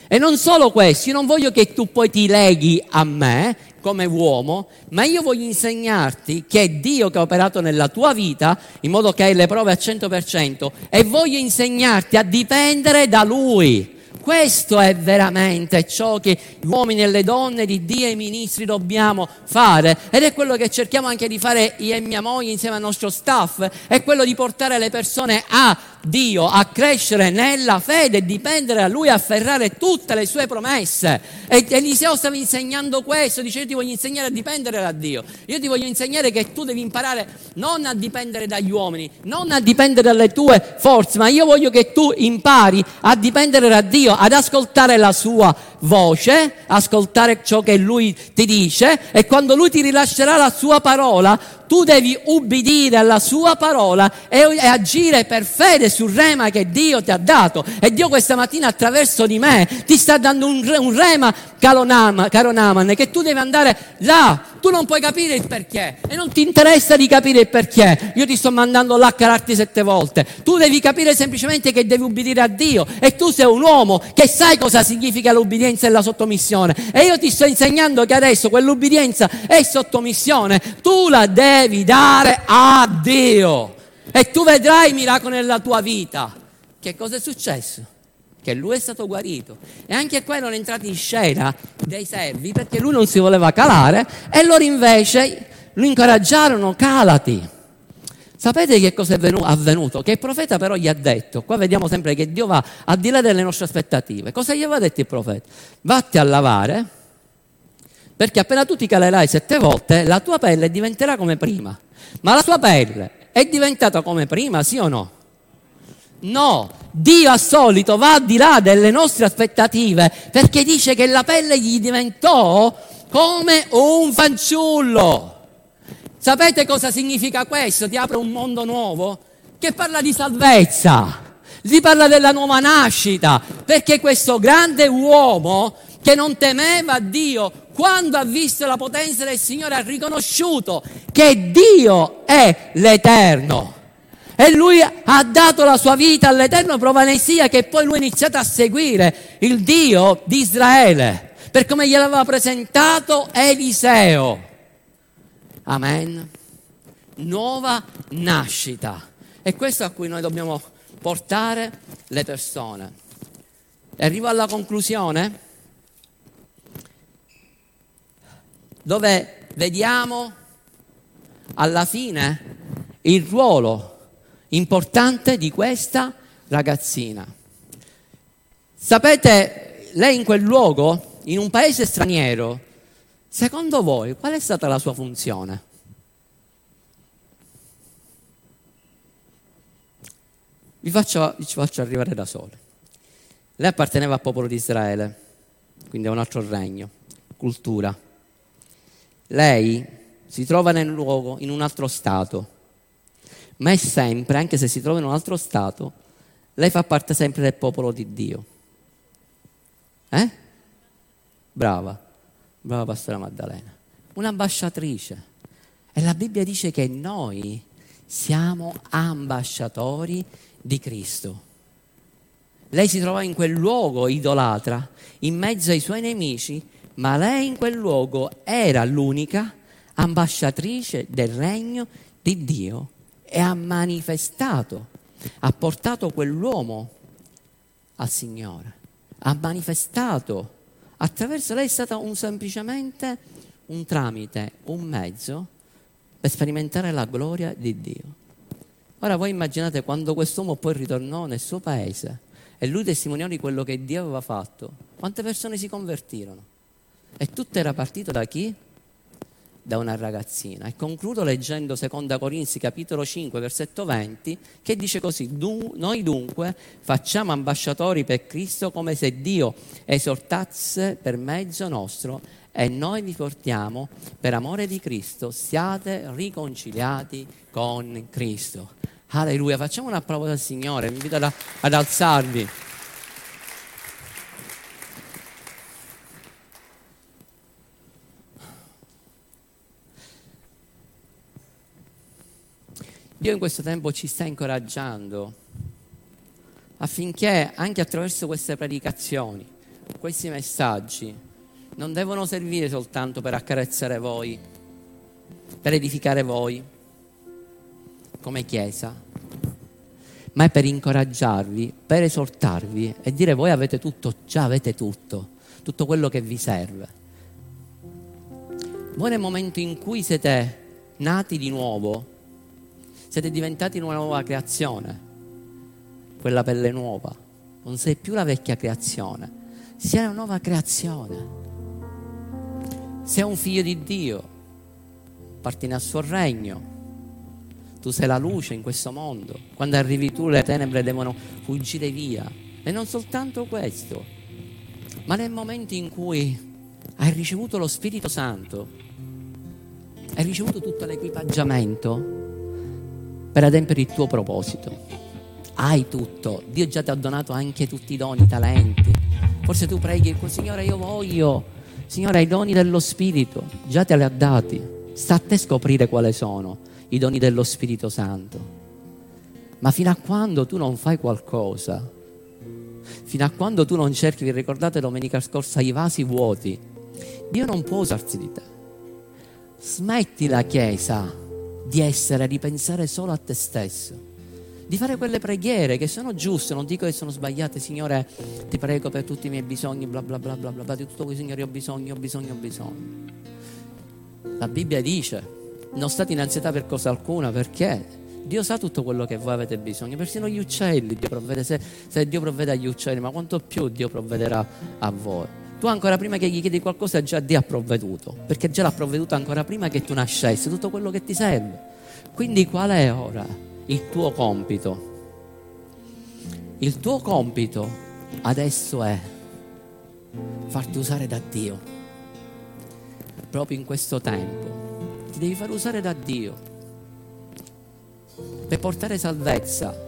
E non solo questo, io non voglio che tu poi ti leghi a me come uomo, ma io voglio insegnarti che è Dio che ha operato nella tua vita in modo che hai le prove al 100% e voglio insegnarti a dipendere da Lui. Questo è veramente ciò che gli uomini e le donne di Dio e i ministri dobbiamo fare ed è quello che cerchiamo anche di fare io e mia moglie insieme al nostro staff, è quello di portare le persone a Dio, a crescere nella fede, dipendere da Lui, afferrare tutte le sue promesse. E Eliseo stava insegnando questo, dice io ti voglio insegnare a dipendere da Dio, io ti voglio insegnare che tu devi imparare non a dipendere dagli uomini, non a dipendere dalle tue forze, ma io voglio che tu impari a dipendere da Dio, ad ascoltare la sua voce, ascoltare ciò che Lui ti dice e quando Lui ti rilascerà la sua parola, tu devi ubbidire alla sua parola e, e, agire per fede sul rema che Dio ti ha dato. E Dio questa mattina attraverso di me ti sta dando un, un rema, caro Naman, che tu devi andare là. Tu non puoi capire il perché e non ti interessa di capire il perché. Io ti sto mandando là a calarti sette volte. Tu devi capire semplicemente che devi ubbidire a Dio e tu sei un uomo che sai cosa significa l'ubbidienza e la sottomissione. E io ti sto insegnando che adesso quell'ubbidienza e sottomissione tu la devi dare a Dio e tu vedrai miracoli nella tua vita. Che cosa è successo? Che lui è stato guarito e anche qua erano entrati in scena dei servi perché lui non si voleva calare e loro invece lo incoraggiarono, calati. Sapete che cosa è avvenuto? Che il profeta però gli ha detto, qua vediamo sempre che Dio va al di là delle nostre aspettative. Cosa gli aveva detto il profeta? Vatti a lavare perché appena tu ti calerai sette volte, la tua pelle diventerà come prima. Ma la tua pelle è diventata come prima, sì o no? No, Dio al solito va al di là delle nostre aspettative perché dice che la pelle gli diventò come un fanciullo. Sapete cosa significa questo? Ti apre un mondo nuovo che parla di salvezza, si parla della nuova nascita, perché questo grande uomo che non temeva Dio quando ha visto la potenza del Signore, ha riconosciuto che Dio è l'Eterno. E lui ha dato la sua vita all'Eterno, prova ne sia che poi lui ha iniziato a seguire il Dio di Israele, per come gliel'aveva presentato Eliseo. Amen. Nuova nascita. E questo a cui noi dobbiamo portare le persone. E arrivo alla conclusione dove vediamo alla fine il ruolo importante di questa ragazzina. Sapete, lei in quel luogo, in un paese straniero, secondo voi qual è stata la sua funzione? Vi faccio, vi faccio arrivare da soli. Lei apparteneva al popolo di Israele, quindi a un altro regno, cultura lei si trova nel luogo, in un altro stato, ma è sempre, anche se si trova in un altro stato, lei fa parte sempre del popolo di Dio. Eh? Brava, brava Pastora Maddalena. Un'ambasciatrice. E la Bibbia dice che noi siamo ambasciatori di Cristo. Lei si trova in quel luogo idolatra, in mezzo ai suoi nemici, ma lei in quel luogo era l'unica ambasciatrice del regno di Dio e ha manifestato, ha portato quell'uomo al Signore, ha manifestato attraverso lei è stata un, semplicemente un tramite, un mezzo per sperimentare la gloria di Dio. Ora voi immaginate quando quest'uomo poi ritornò nel suo paese e lui testimoniò di quello che Dio aveva fatto, quante persone si convertirono? E tutto era partito da chi? Da una ragazzina. E concludo leggendo 2 Corinzi capitolo 5 versetto 20 che dice così, noi dunque facciamo ambasciatori per Cristo come se Dio esortasse per mezzo nostro e noi vi portiamo, per amore di Cristo, siate riconciliati con Cristo. Alleluia, facciamo un applauso al Signore, vi invito ad, ad alzarvi. Dio in questo tempo ci sta incoraggiando affinché anche attraverso queste predicazioni, questi messaggi, non devono servire soltanto per accarezzare voi, per edificare voi come Chiesa, ma è per incoraggiarvi, per esortarvi e dire voi avete tutto, già avete tutto, tutto quello che vi serve. Voi nel momento in cui siete nati di nuovo, siete diventati una nuova creazione, quella pelle nuova, non sei più la vecchia creazione, sei una nuova creazione. Sei un figlio di Dio, appartieni al suo regno. Tu sei la luce in questo mondo. Quando arrivi tu le tenebre devono fuggire via. E non soltanto questo, ma nel momento in cui hai ricevuto lo Spirito Santo, hai ricevuto tutto l'equipaggiamento per adempiere il tuo proposito. Hai tutto. Dio già ti ha donato anche tutti i doni, i talenti. Forse tu preghi, Signore, io voglio Signore, i doni dello Spirito già te li ha dati. Sta a te scoprire quali sono i doni dello Spirito Santo. Ma fino a quando tu non fai qualcosa, fino a quando tu non cerchi, vi ricordate domenica scorsa, i vasi vuoti, Dio non può usarsi di te. Smetti la Chiesa di essere, di pensare solo a te stesso di fare quelle preghiere che sono giuste, non dico che sono sbagliate, Signore, ti prego per tutti i miei bisogni, bla bla bla bla bla, di tutto questo, Signore, ho bisogno, ho bisogno, ho bisogno. La Bibbia dice, non state in ansietà per cosa alcuna, perché Dio sa tutto quello che voi avete bisogno, persino gli uccelli, Dio provvede, se, se Dio provvede agli uccelli, ma quanto più Dio provvederà a voi. Tu ancora prima che gli chiedi qualcosa già Dio ha provveduto, perché già l'ha provveduto ancora prima che tu nascessi, tutto quello che ti serve. Quindi qual è ora? il tuo compito. Il tuo compito adesso è farti usare da Dio. Proprio in questo tempo. Ti devi far usare da Dio per portare salvezza.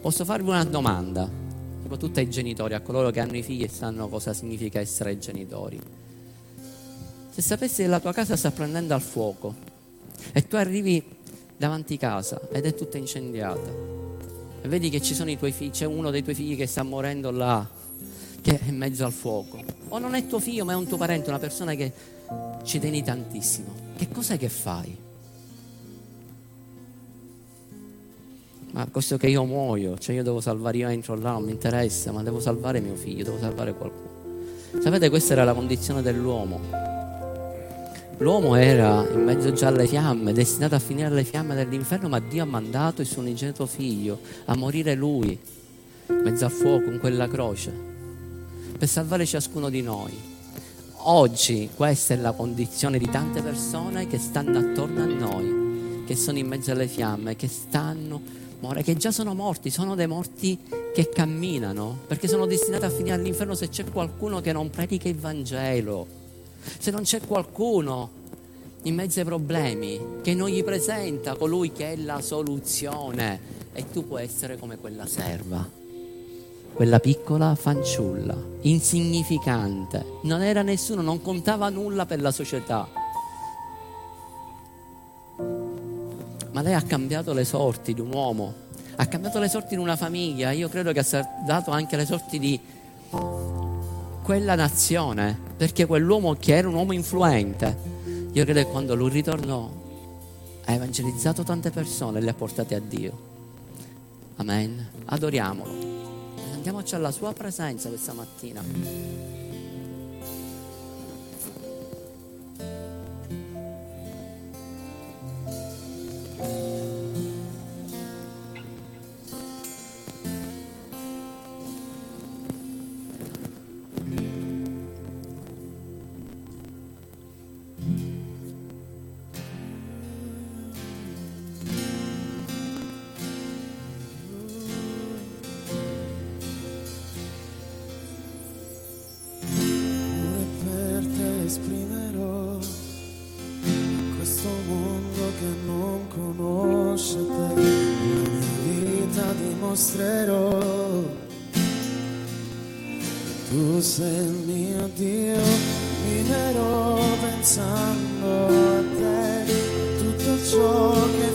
Posso farvi una domanda, soprattutto ai genitori, a coloro che hanno i figli e sanno cosa significa essere genitori. Se sapessi che la tua casa sta prendendo al fuoco e tu arrivi davanti casa ed è tutta incendiata. E vedi che ci sono i tuoi figli, c'è uno dei tuoi figli che sta morendo là, che è in mezzo al fuoco. O non è tuo figlio, ma è un tuo parente, una persona che ci tieni tantissimo. Che cos'è che fai? Ma questo che io muoio, cioè io devo salvare, io entro là, non mi interessa, ma devo salvare mio figlio, devo salvare qualcuno. Sapete, questa era la condizione dell'uomo L'uomo era in mezzo già alle fiamme, destinato a finire alle fiamme dell'inferno, ma Dio ha mandato il suo unigenito figlio a morire lui, mezzo al fuoco, in quella croce, per salvare ciascuno di noi. Oggi questa è la condizione di tante persone che stanno attorno a noi, che sono in mezzo alle fiamme, che stanno, che già sono morti, sono dei morti che camminano, perché sono destinati a finire all'inferno se c'è qualcuno che non predica il Vangelo se non c'è qualcuno in mezzo ai problemi, che non gli presenta colui che è la soluzione. E tu puoi essere come quella serva, quella piccola fanciulla, insignificante, non era nessuno, non contava nulla per la società. Ma lei ha cambiato le sorti di un uomo, ha cambiato le sorti di una famiglia, io credo che ha dato anche le sorti di quella nazione, perché quell'uomo che era un uomo influente, io credo che quando lui ritornò ha evangelizzato tante persone e le ha portate a Dio. Amen. Adoriamolo. Andiamoci alla sua presenza questa mattina. Che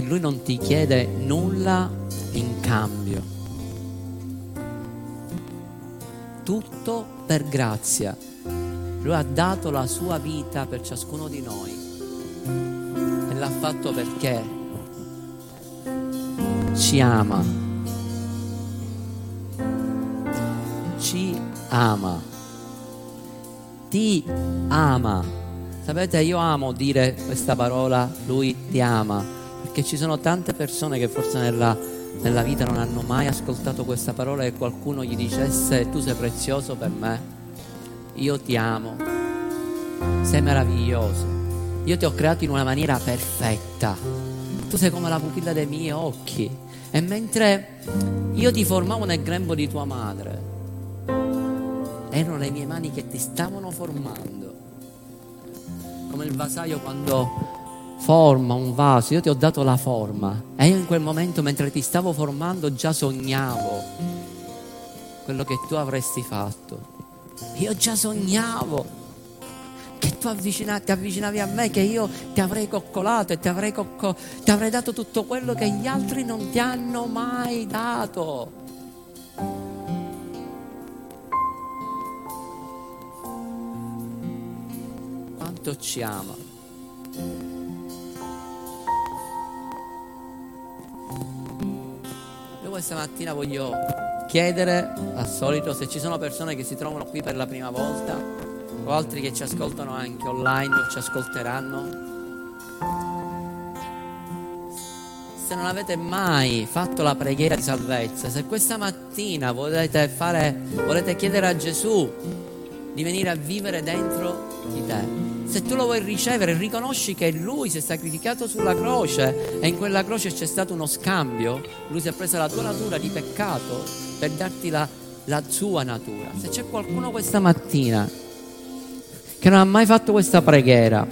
Lui non ti chiede nulla in cambio. Tutto per grazia. Lui ha dato la sua vita per ciascuno di noi e l'ha fatto perché ci ama. Ci ama. Ti ama. Sapete, io amo dire questa parola, lui ti ama, perché ci sono tante persone che forse nella, nella vita non hanno mai ascoltato questa parola e qualcuno gli dicesse tu sei prezioso per me. Io ti amo, sei meraviglioso, io ti ho creato in una maniera perfetta, tu sei come la pupilla dei miei occhi. E mentre io ti formavo nel grembo di tua madre, erano le mie mani che ti stavano formando, come il vasaio quando forma un vaso, io ti ho dato la forma e io in quel momento mentre ti stavo formando già sognavo quello che tu avresti fatto. Io già sognavo che tu avvicina, ti avvicinavi a me, che io ti avrei coccolato e ti avrei, cocco, ti avrei dato tutto quello che gli altri non ti hanno mai dato. Quanto ci ama. Questa mattina voglio chiedere al solito se ci sono persone che si trovano qui per la prima volta o altri che ci ascoltano anche online o ci ascolteranno. Se non avete mai fatto la preghiera di salvezza, se questa mattina volete, fare, volete chiedere a Gesù di venire a vivere dentro di te, se tu lo vuoi ricevere, riconosci che Lui si è sacrificato sulla croce e in quella croce c'è stato uno scambio, Lui si è preso la tua natura di peccato per darti la, la sua natura. Se c'è qualcuno questa mattina che non ha mai fatto questa preghiera,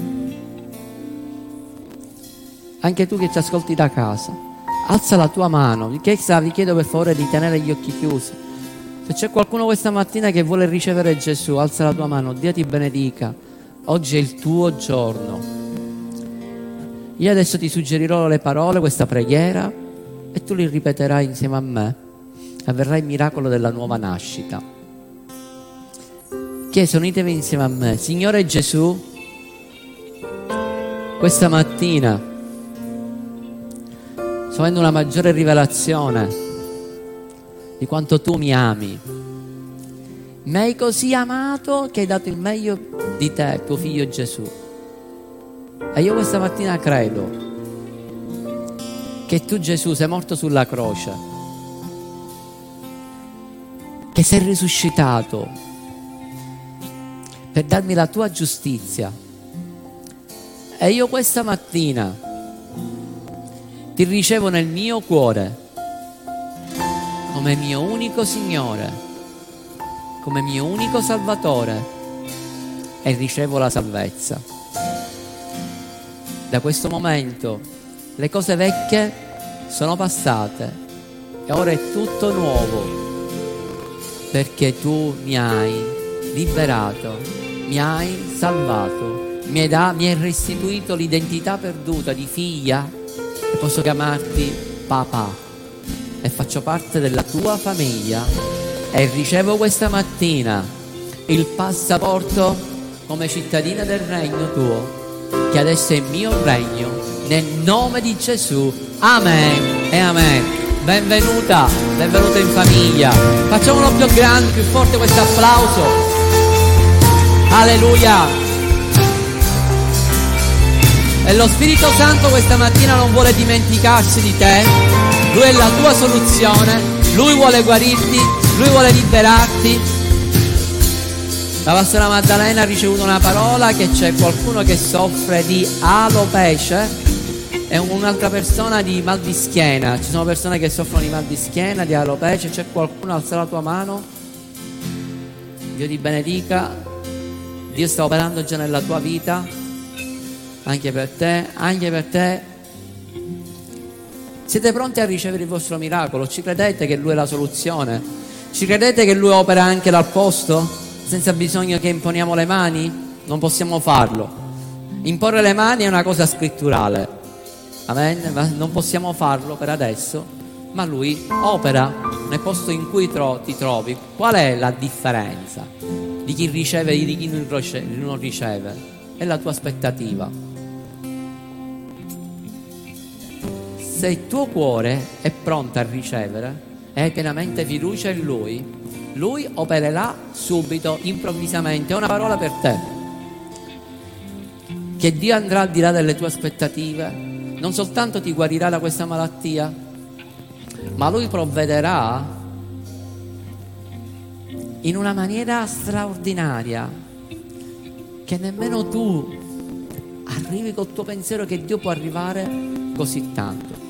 anche tu che ci ascolti da casa, alza la tua mano, vi chiedo per favore di tenere gli occhi chiusi. Se c'è qualcuno questa mattina che vuole ricevere Gesù, alza la tua mano, Dio ti benedica. Oggi è il tuo giorno. Io adesso ti suggerirò le parole, questa preghiera, e tu li ripeterai insieme a me. Avverrà il miracolo della nuova nascita. Chiesa, unitevi insieme a me. Signore Gesù, questa mattina sto avendo una maggiore rivelazione di quanto tu mi ami mi hai così amato che hai dato il meglio di te, tuo figlio Gesù. E io questa mattina credo che tu Gesù sei morto sulla croce, che sei risuscitato per darmi la tua giustizia. E io questa mattina ti ricevo nel mio cuore come mio unico Signore come mio unico Salvatore e ricevo la salvezza. Da questo momento le cose vecchie sono passate e ora è tutto nuovo perché tu mi hai liberato, mi hai salvato, mi hai, da, mi hai restituito l'identità perduta di figlia e posso chiamarti papà e faccio parte della tua famiglia e ricevo questa mattina il passaporto come cittadina del regno tuo, che adesso è mio regno, nel nome di Gesù. Amen e amen. Benvenuta, benvenuta in famiglia. Facciamolo più grande, più forte questo applauso. Alleluia. E lo Spirito Santo questa mattina non vuole dimenticarsi di te. Lui è la tua soluzione. Lui vuole guarirti, lui vuole liberarti. La pastora Maddalena ha ricevuto una parola che c'è qualcuno che soffre di alopecia e un'altra persona di mal di schiena. Ci sono persone che soffrono di mal di schiena, di alopecia. C'è qualcuno, alza la tua mano. Dio ti benedica. Dio sta operando già nella tua vita. Anche per te, anche per te. Siete pronti a ricevere il vostro miracolo? Ci credete che Lui è la soluzione? Ci credete che Lui opera anche dal posto? Senza bisogno che imponiamo le mani? Non possiamo farlo. Imporre le mani è una cosa scritturale. Amen? Ma non possiamo farlo per adesso ma lui opera nel posto in cui tro- ti trovi. Qual è la differenza di chi riceve e di chi non riceve? È la tua aspettativa. Se il tuo cuore è pronto a ricevere hai pienamente fiducia in Lui, Lui opererà subito, improvvisamente. È una parola per te. Che Dio andrà al di là delle tue aspettative, non soltanto ti guarirà da questa malattia, ma Lui provvederà in una maniera straordinaria che nemmeno tu arrivi col tuo pensiero che Dio può arrivare così tanto.